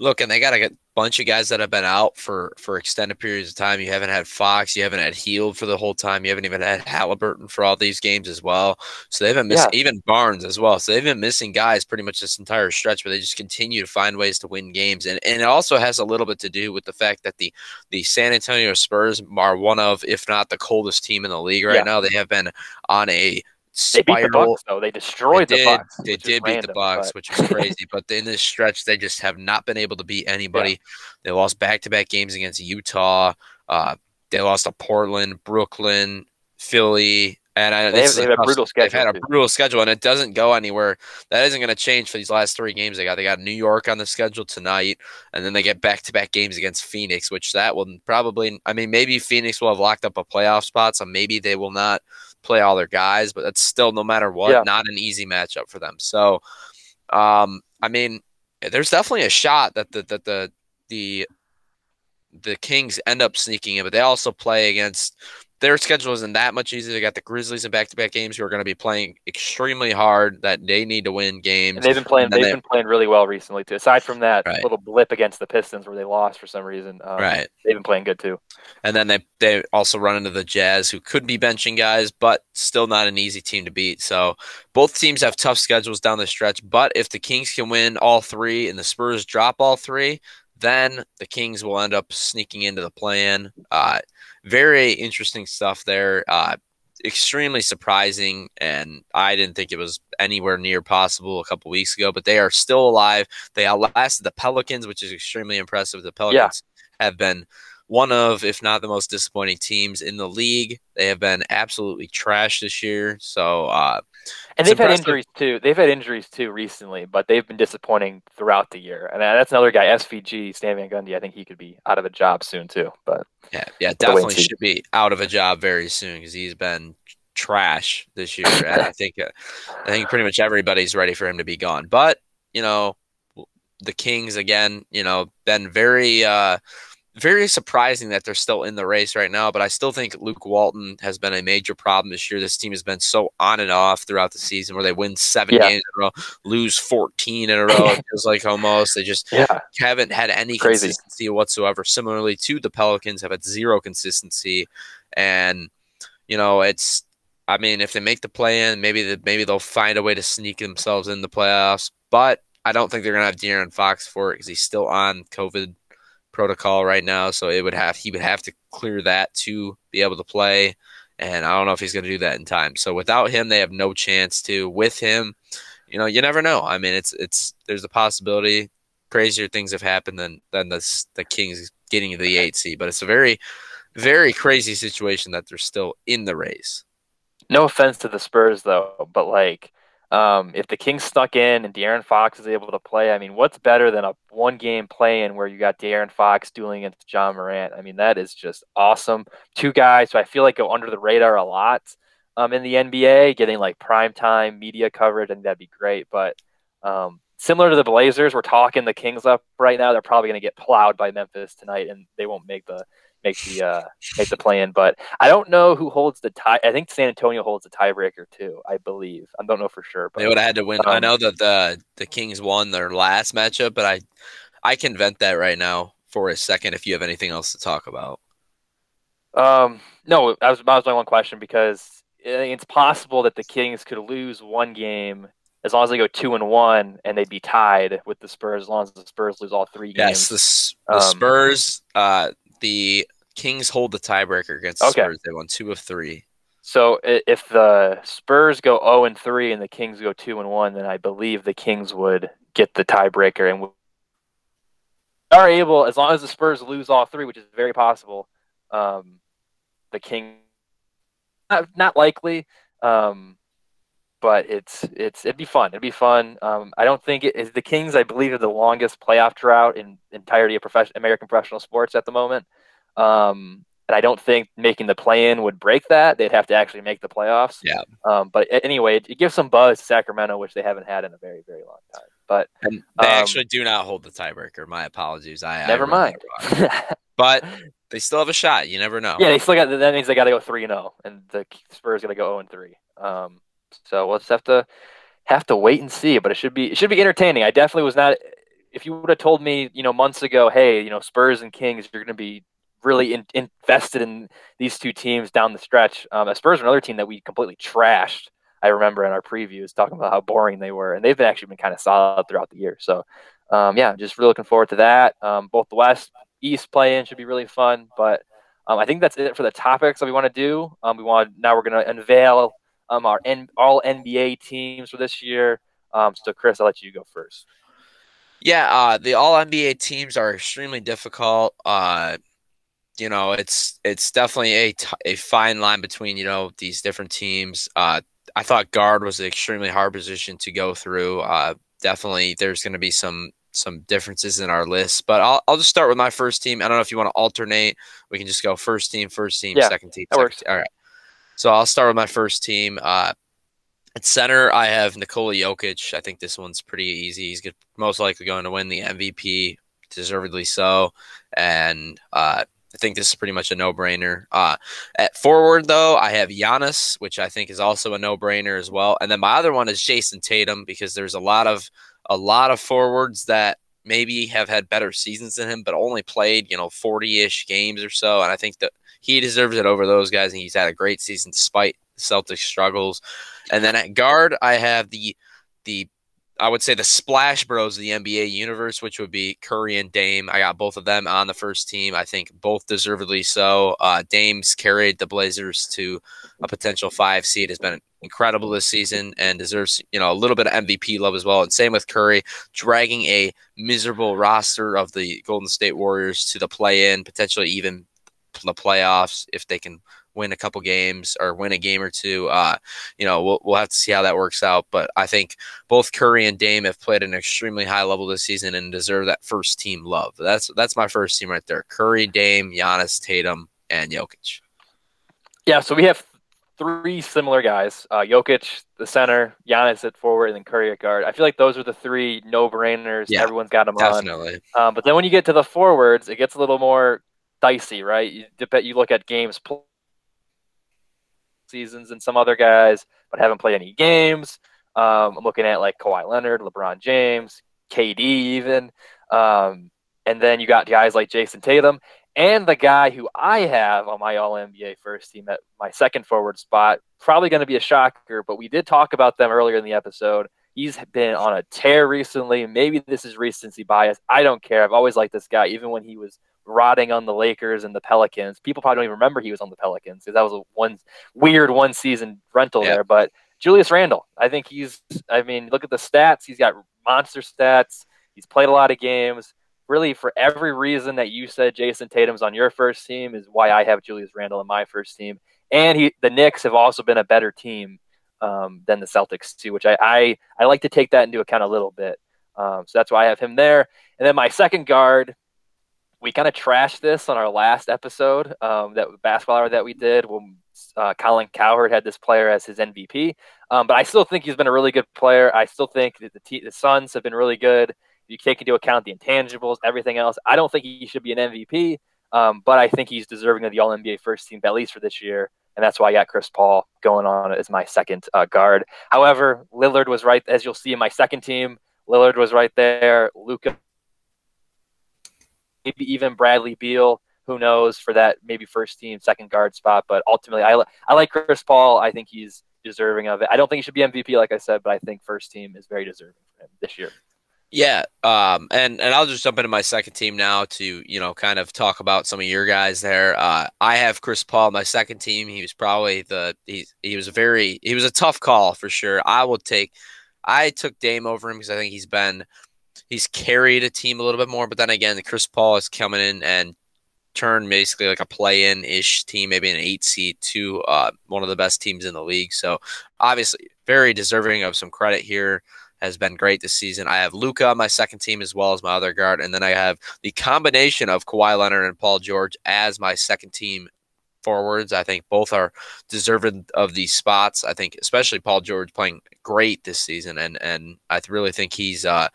Look, and they got a bunch of guys that have been out for for extended periods of time. You haven't had Fox, you haven't had Hield for the whole time. You haven't even had Halliburton for all these games as well. So they've been missing yeah. even Barnes as well. So they've been missing guys pretty much this entire stretch, but they just continue to find ways to win games. And and it also has a little bit to do with the fact that the the San Antonio Spurs are one of, if not the coldest team in the league right yeah. now. They have been on a spiral. They beat the Bucks, though. They destroyed they the Bucks. They did beat random, the Bucks, but... which is crazy. but in this stretch, they just have not been able to beat anybody. Yeah. They lost back-to-back games against Utah. Uh, they lost to Portland, Brooklyn, Philly, and I, they have, they have a brutal schedule. They've had a brutal schedule, and it doesn't go anywhere. That isn't going to change for these last three games they got. They got New York on the schedule tonight, and then they get back-to-back games against Phoenix, which that will probably. I mean, maybe Phoenix will have locked up a playoff spot, so maybe they will not play all their guys, but that's still no matter what, yeah. not an easy matchup for them. So, um, I mean, there's definitely a shot that the that the the the Kings end up sneaking in, but they also play against their schedule isn't that much easier. They got the Grizzlies in back-to-back games who are going to be playing extremely hard. That they need to win games. And they've been playing. They've they, been playing really well recently too. Aside from that right. little blip against the Pistons where they lost for some reason, um, right? They've been playing good too. And then they they also run into the Jazz, who could be benching guys, but still not an easy team to beat. So both teams have tough schedules down the stretch. But if the Kings can win all three and the Spurs drop all three, then the Kings will end up sneaking into the play-in. Uh, very interesting stuff there. Uh, extremely surprising, and I didn't think it was anywhere near possible a couple weeks ago. But they are still alive. They outlasted the Pelicans, which is extremely impressive. The Pelicans yeah. have been one of, if not the most disappointing teams in the league. They have been absolutely trash this year. So, uh, and they've impressive. had injuries too. They've had injuries too recently, but they've been disappointing throughout the year. And that's another guy, SVG, Stan Van Gundy. I think he could be out of a job soon too. But yeah, yeah, definitely should be out of a job very soon because he's been trash this year. and I think, uh, I think pretty much everybody's ready for him to be gone. But you know, the Kings again, you know, been very. Uh, very surprising that they're still in the race right now, but I still think Luke Walton has been a major problem this year. This team has been so on and off throughout the season where they win seven yeah. games in a row, lose 14 in a row. it feels like almost. They just yeah. haven't had any Crazy. consistency whatsoever. Similarly to the Pelicans, have had zero consistency. And, you know, it's, I mean, if they make the play in, maybe the, maybe they'll find a way to sneak themselves in the playoffs. But I don't think they're going to have De'Aaron Fox for it because he's still on COVID protocol right now, so it would have he would have to clear that to be able to play. And I don't know if he's going to do that in time. So without him, they have no chance to. With him, you know, you never know. I mean, it's it's there's a possibility crazier things have happened than than the the Kings getting the eight seed, but it's a very very crazy situation that they're still in the race. No offense to the Spurs though, but like um, if the Kings stuck in and De'Aaron Fox is able to play, I mean, what's better than a one game play in where you got De'Aaron Fox dueling against Ja Morant? I mean, that is just awesome. Two guys who I feel like go under the radar a lot um, in the NBA, getting like prime time media coverage, and that'd be great. But um, similar to the Blazers, we're talking the Kings up right now. They're probably going to get plowed by Memphis tonight, and they won't make the make the uh, make the play in. But I don't know who holds the tie. I think San Antonio holds the tiebreaker too. I believe. I don't know for sure. But, they would have had to win. Um, I know that the the Kings won their last matchup, but I I can vent that right now for a second if you have anything else to talk about. Um, no, that was, that was my one question because it's possible that the Kings could lose one game as long as they go two and one and they'd be tied with the Spurs as long as the Spurs lose all three games. Yes, the, the um, Spurs. Uh, the Kings hold the tiebreaker against okay. Spurs. They won two of three. So if the Spurs go 0 and 3 and the Kings go 2 and 1, then I believe the Kings would get the tiebreaker and are able, as long as the Spurs lose all three, which is very possible, um, the King not, not likely, um, but it's it's it'd be fun. It'd be fun. Um, I don't think it is the Kings. I believe are the longest playoff drought in entirety of professional American professional sports at the moment. Um, and I don't think making the play-in would break that. They'd have to actually make the playoffs. Yeah. Um, but anyway, it, it, gives some buzz to Sacramento, which they haven't had in a very very long time. But and they um, actually do not hold the tiebreaker. My apologies. I never I mind. but they still have a shot. You never know. Yeah, they still got. That means they got to go three and zero, oh, and the Spurs got to go zero and three. Um, so we'll just have to have to wait and see. But it should be it should be entertaining. I definitely was not. If you would have told me, you know, months ago, hey, you know, Spurs and Kings, you're going to be really in, invested in these two teams down the stretch. Um, Spurs are another team that we completely trashed. I remember in our previews talking about how boring they were, and they've been actually been kind of solid throughout the year. So, um, yeah, just really looking forward to that. Um, both the West East play in should be really fun, but um, I think that's it for the topics that we want to do. Um, we want now we're going to unveil um, our N- all NBA teams for this year. Um, so, Chris, I'll let you go first. Yeah, uh, the all NBA teams are extremely difficult. Uh, you know, it's it's definitely a, t- a fine line between you know these different teams. Uh, I thought guard was an extremely hard position to go through. Uh, definitely, there's going to be some some differences in our list, but I'll I'll just start with my first team. I don't know if you want to alternate. We can just go first team, first team, yeah, second team. That second works. Team. All right. So I'll start with my first team. Uh, at center, I have Nikola Jokic. I think this one's pretty easy. He's most likely going to win the MVP. deservedly so. And uh, I think this is pretty much a no brainer. Uh, at forward, though, I have Giannis, which I think is also a no brainer as well. And then my other one is Jayson Tatum because there's a lot of a lot of forwards that maybe have had better seasons than him, but only played you know 40 ish games or so. And I think that he deserves it over those guys, and he's had a great season despite Celtics struggles. And then at guard, I have the the I would say the splash bros of the NBA universe, which would be Curry and Dame. I got both of them on the first team. I think both deservedly so. Uh, Dame's carried the Blazers to a potential five seed, has been incredible this season, and deserves you know a little bit of MVP love as well. And same with Curry, dragging a miserable roster of the Golden State Warriors to the play-in, potentially even the playoffs if they can win a couple games or win a game or two. Uh, you know, we'll, we'll have to see how that works out. But I think both Curry and Dame have played an extremely high level this season and deserve that first team love. That's that's my first team right there: Curry, Dame, Giannis, Tatum, and Jokic. Yeah, so we have three similar guys: uh, Jokic, the center, Giannis at forward, and then Curry at guard. I feel like those are the three no-brainers. Yeah, Everyone's got them definitely. on. Um, but then when you get to the forwards, it gets a little more dicey, right? You, you look at games seasons and some other guys, but haven't played any games. Um, I'm looking at like Kawhi Leonard, LeBron James, KD, even. Um, and then you got guys like Jayson Tatum and the guy who I have on my All NBA first team at my second forward spot. Probably going to be a shocker, but we did talk about them earlier in the episode. He's been on a tear recently. Maybe this is recency bias. I don't care. I've always liked this guy, even when he was rotting on the Lakers and the Pelicans. People probably don't even remember he was on the Pelicans because that was a one weird one season rental yeah. there. But Julius Randle, I think he's. I mean, look at the stats. He's got monster stats. He's played a lot of games. Really, for every reason that you said Jayson Tatum's on your first team is why I have Julius Randle on my first team. And he, the Knicks have also been a better team um, than the Celtics too, which I, I I like to take that into account a little bit. Um, so that's why I have him there. And then my second guard, we kind of trashed this on our last episode, um, that basketball hour that we did when uh, Colin Cowherd had this player as his MVP. Um, but I still think he's been a really good player. I still think that the, t- the Suns have been really good. You take into account the intangibles, everything else. I don't think he should be an MVP, um, but I think he's deserving of the All NBA first team, at least for this year. And that's why I got Chris Paul going on as my second uh, guard. However, Lillard was right, as you'll see in my second team. Lillard was right there. Luka maybe even Bradley Beal. Who knows for that maybe first team, second guard spot. But ultimately, I, I like Chris Paul. I think he's deserving of it. I don't think he should be MVP, like I said, but I think first team is very deserving for him this year. Yeah, um, and and I'll just jump into my second team now to you know kind of talk about some of your guys there. Uh, I have Chris Paul, my second team. He was probably the he he was a very he was a tough call for sure. I will take I took Dame over him because I think he's been he's carried a team a little bit more. But then again, Chris Paul is coming in and turned basically like a play-in ish team, maybe an eight seed to uh, one of the best teams in the league. So obviously, very deserving of some credit here. Has been great this season. I have Luka my second team as well as my other guard, and then I have the combination of Kawhi Leonard and Paul George as my second team forwards. I think both are deserving of these spots. I think especially Paul George playing great this season, and and I really think he's uh,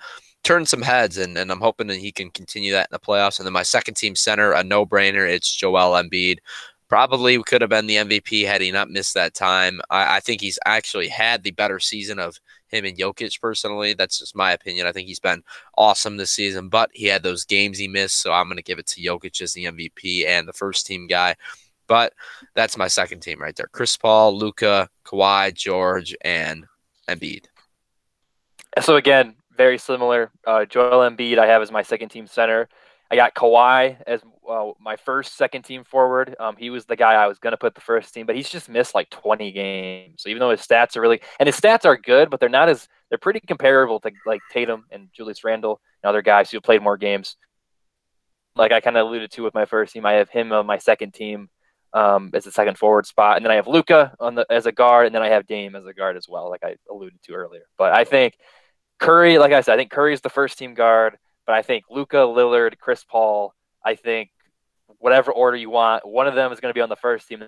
turned some heads, and, and I'm hoping that he can continue that in the playoffs. And then my second team center, a no brainer, it's Joel Embiid. Probably could have been the MVP had he not missed that time. I, I, think he's actually had the better season of him and Jokic personally. That's just my opinion. I think he's been awesome this season, but he had those games he missed. So I'm going to give it to Jokic as the MVP and the first team guy. But that's my second team right there Chris Paul, Luka, Kawhi, George, and Embiid. So again, very similar. Uh, Joel Embiid, I have as my second team center. I got Kawhi as uh, my first second team forward. Um, he was the guy I was going to put the first team, but he's just missed like 20 games. So even though his stats are really, and his stats are good, but they're not as, they're pretty comparable to like Tatum and Julius Randle and other guys who played more games. Like I kind of alluded to with my first team, I have him on my second team um, as a second forward spot, and then I have Luka on the as a guard, and then I have Dame as a guard as well, like I alluded to earlier. But I think Curry, like I said, I think Curry is the first team guard, but I think Luka, Lillard, Chris Paul, I think whatever order you want, one of them is going to be on the first team.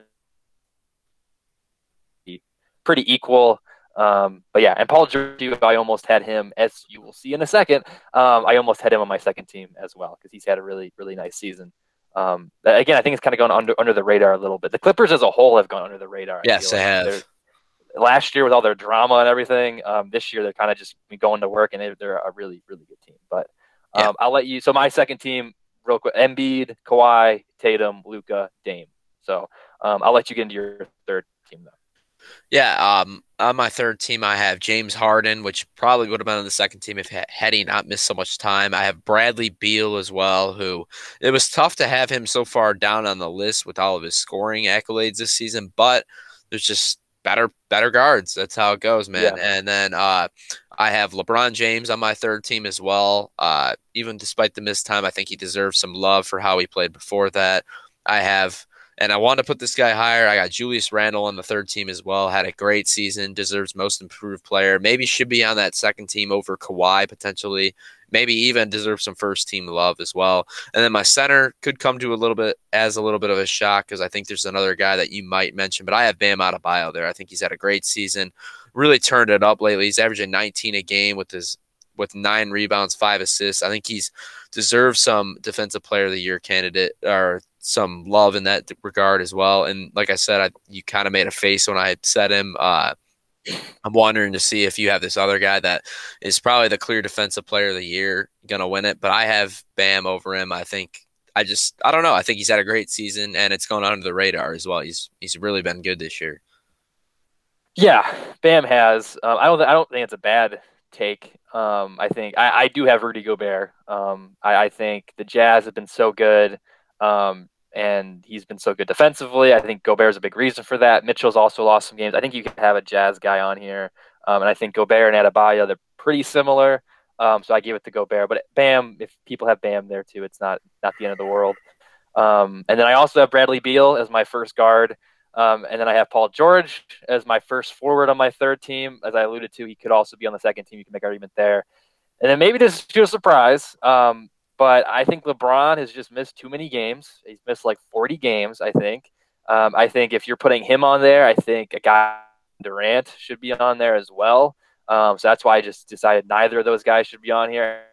Pretty equal. Um, but yeah, and Paul George, I almost had him, as you will see in a second. Um, I almost had him on my second team as well because he's had a really, really nice season. Um, again, I think it's kind of gone under under the radar a little bit. The Clippers as a whole have gone under the radar. Yes, they like. have. Last year with all their drama and everything, um, this year they're kind of just going to work and they, they're a really, really good team. But um, yeah. I'll let you. So my second team, real quick: Embiid, Kawhi, Tatum, Luka, Dame. So um, I'll let you get into your third team though. Yeah, um, on my third team, I have James Harden, which probably would have been on the second team if had he not missed so much time. I have Bradley Beal as well, who it was tough to have him so far down on the list with all of his scoring accolades this season, but there's just better better guards. That's how it goes, man. Yeah. And then uh, I have LeBron James on my third team as well. Uh, even despite the missed time, I think he deserves some love for how he played before that. I have and I want to put this guy higher. I got Julius Randle on the third team as well. Had a great season, deserves most improved player. Maybe should be on that second team over Kawhi potentially. Maybe even deserves some first team love as well. And then my center could come to a little bit as a little bit of a shock because I think there's another guy that you might mention, but I have Bam Adebayo there. I think he's had a great season, really turned it up lately. He's averaging 19 a game with his with nine rebounds, five assists. I think he's deserves some defensive player of the year candidate or some love in that regard as well. And like I said, I, you kind of made a face when I said him. Uh, I'm wondering to see if you have this other guy that is probably the clear defensive player of the year going to win it. But I have Bam over him. I think I just I don't know. I think he's had a great season and it's going under the radar as well. He's he's really been good this year. Yeah, Bam has. Um, I don't I don't think it's a bad take. Um, I think I, I do have Rudy Gobert. Um, I, I think the Jazz have been so good. Um, and he's been so good defensively. I think Gobert Gobert's a big reason for that. Mitchell's also lost some games. I think you can have a Jazz guy on here, um, and I think Gobert and Adebayo they're pretty similar. Um, so I give it to Gobert, but Bam, if people have Bam there too, it's not not the end of the world. Um, and then I also have Bradley Beal as my first guard, um, and then I have Paul George as my first forward on my third team. As I alluded to, he could also be on the second team. You can make argument there. And then maybe this is a surprise. But I think LeBron has just missed too many games. He's missed like 40 games, I think. Um, I think if you're putting him on there, I think a guy Durant should be on there as well. Um, so that's why I just decided neither of those guys should be on here.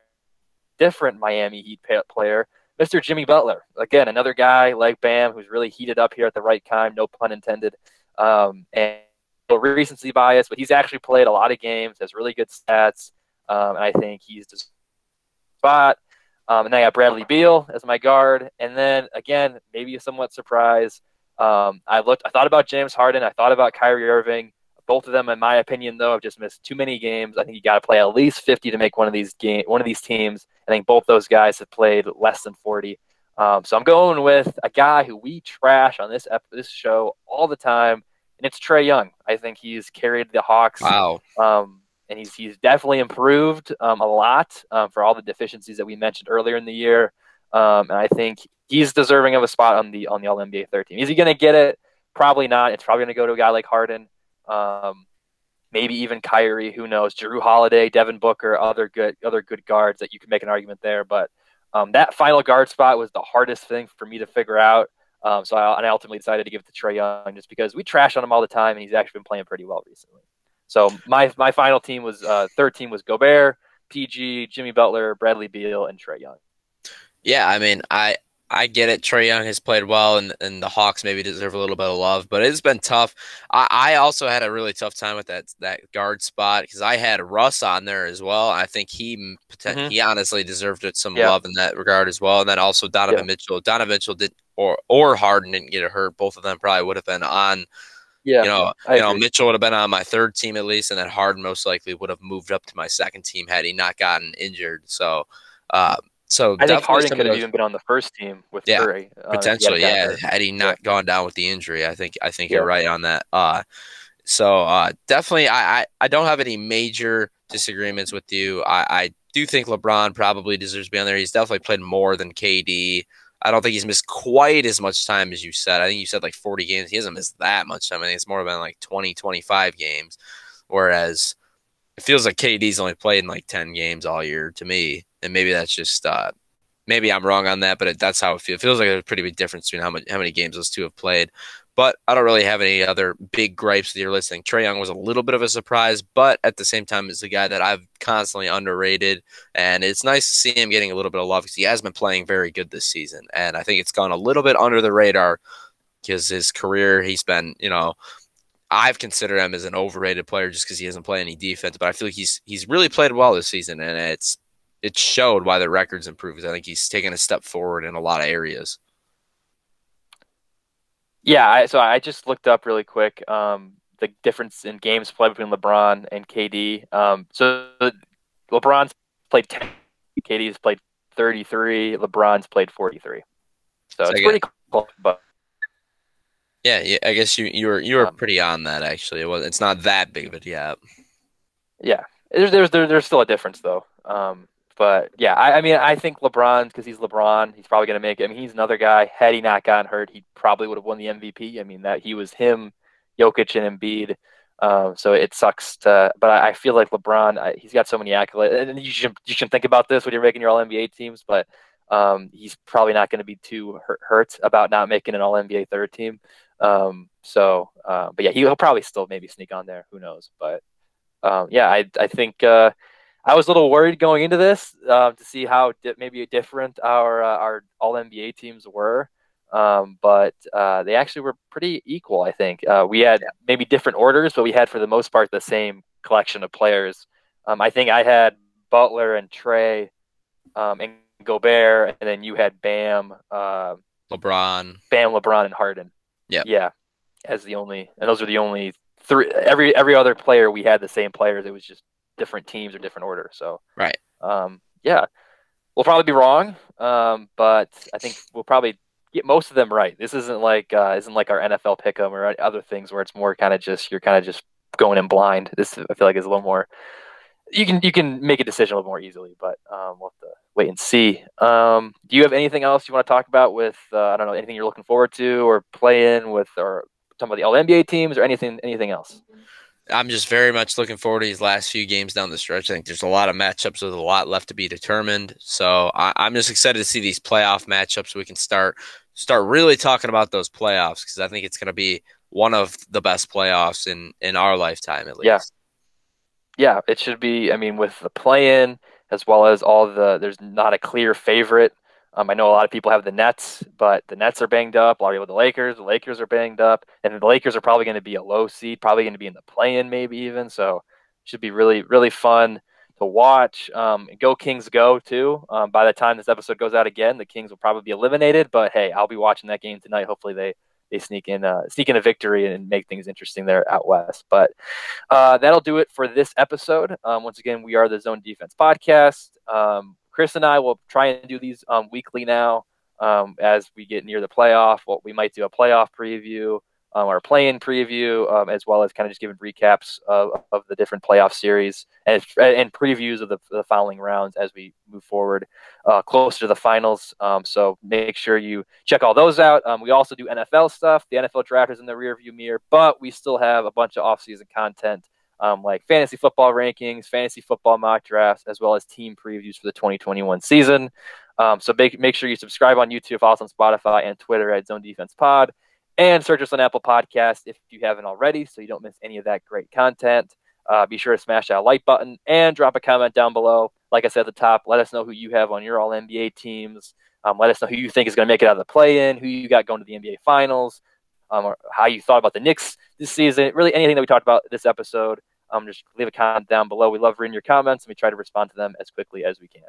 Different Miami Heat player, Mr. Jimmy Butler. Again, another guy like Bam who's really heated up here at the right time, no pun intended. Um, and recency bias, but he's actually played a lot of games, has really good stats, um, and I think he's just spot. Um, and then I got Bradley Beal as my guard. And then again, maybe a somewhat surprise. Um, I looked, I thought about James Harden. I thought about Kyrie Irving. Both of them, in my opinion, though, have just missed too many games. I think you got to play at least 50 to make one of these game, one of these teams. I think both those guys have played less than 40. Um, so I'm going with a guy who we trash on this ep- this show all the time, and it's Trae Young. I think he's carried the Hawks. Wow. Um, and he's he's definitely improved um, a lot um, for all the deficiencies that we mentioned earlier in the year. Um, and I think he's deserving of a spot on the on the All NBA third team. Is he going to get it? Probably not. It's probably going to go to a guy like Harden, um, maybe even Kyrie. Who knows? Jrue Holiday, Devin Booker, other good other good guards that you can make an argument there. But um, that final guard spot was the hardest thing for me to figure out. Um, so I, and I ultimately decided to give it to Trae Young just because we trash on him all the time, and he's actually been playing pretty well recently. So my my final team was uh, third team was Gobert, PG, Jimmy Butler, Bradley Beal, and Trae Young. Yeah, I mean, I I get it. Trae Young has played well, and, and the Hawks maybe deserve a little bit of love, but it's been tough. I, I also had a really tough time with that that guard spot because I had Russ on there as well. I think he mm-hmm. he honestly deserved some yeah. love in that regard as well. And then also Donovan yeah. Mitchell. Donovan Mitchell did or or Harden didn't get hurt. Both of them probably would have been on yeah, you know, I you know, Mitchell would have been on my third team at least, and then Harden most likely would have moved up to my second team had he not gotten injured. So, uh, so I think Harden could have even been on the first team with yeah, Curry. Uh, potentially, yeah, had he not yeah. gone down with the injury. I think I think yeah. you're right on that. Uh, so uh, definitely, I, I I don't have any major disagreements with you. I, I do think LeBron probably deserves to be on there. He's definitely played more than KD. I don't think he's missed quite as much time as you said. I think you said like 40 games. He hasn't missed that much time. I think it's more been like 20, 25 games. Whereas it feels like KD's only played in like 10 games all year to me. And maybe that's just, uh, maybe I'm wrong on that, but it, that's how it feels. It feels like there's a pretty big difference between how much, how many games those two have played. But I don't really have any other big gripes with your listing. Trae Young was a little bit of a surprise, but at the same time, is a guy that I've constantly underrated, and it's nice to see him getting a little bit of love because he has been playing very good this season, and I think it's gone a little bit under the radar because his career he's been you know I've considered him as an overrated player just because he doesn't play any defense, but I feel like he's he's really played well this season, and it's it showed why the records improved. I think he's taken a step forward in a lot of areas. Yeah, I, so I just looked up really quick um, the difference in games played between LeBron and KD. Um, so LeBron's played 10, KD's played 33, LeBron's played 43. So, so it's pretty close, but yeah, yeah, I guess you you were you were um, pretty on that actually. It was it's not that big of a gap. Yeah, there's there's there's still a difference though. Um, but yeah, I, I mean I think LeBron because he's LeBron, he's probably gonna make it. I mean he's another guy. Had he not gotten hurt, he probably would have won the MVP. I mean that he was him, Jokic and Embiid. Um, so it sucks to, but I, I feel like LeBron, I, he's got so many accolades, and you should you should think about this when you're making your All NBA teams. But um, he's probably not going to be too hurt, hurt about not making an All NBA third team. Um, so, uh, but yeah, he'll probably still maybe sneak on there. Who knows? But um, yeah, I I think uh, I was a little worried going into this uh, to see how di- maybe different our uh, our All NBA teams were. Um, but uh, they actually were pretty equal. I think uh, we had maybe different orders, but we had for the most part the same collection of players. Um, I think I had Butler and Trae um, and Gobert, and then you had Bam, uh, LeBron, Bam, LeBron, and Harden. Yeah. Yeah. As the only, and those were the only three. Every every other player we had the same players. It was just different teams or different order. So right. Um. Yeah. We'll probably be wrong. Um. But I think we'll probably get most of them right. This isn't like uh, isn't like our NFL pick'em or other things where it's more kind of just you're kind of just going in blind. This I feel like is a little more. You can you can make a decision a little more easily, but um, we'll have to wait and see. Um, do you have anything else you want to talk about with uh, I don't know anything you're looking forward to or playing with or talking about the All NBA teams or anything anything else? I'm just very much looking forward to these last few games down the stretch. I think there's a lot of matchups with a lot left to be determined. So I, am just excited to see these playoff matchups. We can start start really talking about those playoffs because I think it's going to be one of the best playoffs in in our lifetime at least. Yeah, yeah, it should be. I mean, with the play-in as well as all the there's not a clear favorite. Um, I know a lot of people have the Nets, but the Nets are banged up. A lot of people the Lakers. The Lakers are banged up, and the Lakers are probably going to be a low seed, probably going to be in the play-in, maybe even. So, should be really, really fun to watch. Um, go Kings, go too. Um, by the time this episode goes out again, the Kings will probably be eliminated. But hey, I'll be watching that game tonight. Hopefully, they they sneak in uh, sneak in a victory and make things interesting there out west. But uh, that'll do it for this episode. Um, once again, we are the Zone Defense Podcast. Um, Chris and I will try and do these um, weekly now um, as we get near the playoff. What we might do a playoff preview um, our play-in preview, um, as well as kind of just giving recaps of, of the different playoff series and, and previews of the, the following rounds as we move forward uh, closer to the finals. Um, so make sure you check all those out. Um, we also do NFL stuff. The NFL draft is in the rearview mirror, but we still have a bunch of off-season content. Um, like fantasy football rankings, fantasy football mock drafts, as well as team previews for the 2021 season. Um, so make, make sure you subscribe on YouTube, follow us on Spotify and Twitter at Zone Defense Pod and search us on Apple Podcast if you haven't already, so you don't miss any of that great content. Uh, be sure to smash that like button and drop a comment down below. Like I said at the top, let us know who you have on your All NBA teams. Um, let us know who you think is going to make it out of the play-in, who you got going to the NBA Finals, um, or how you thought about the Knicks this season. Really, anything that we talked about this episode. Um, just leave a comment down below. We love reading your comments, and we try to respond to them as quickly as we can.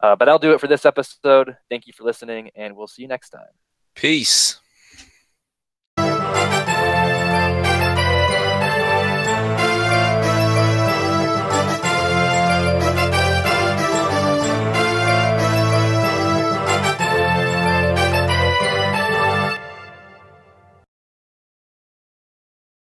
Uh, but that'll do it for this episode. Thank you for listening, and we'll see you next time. Peace.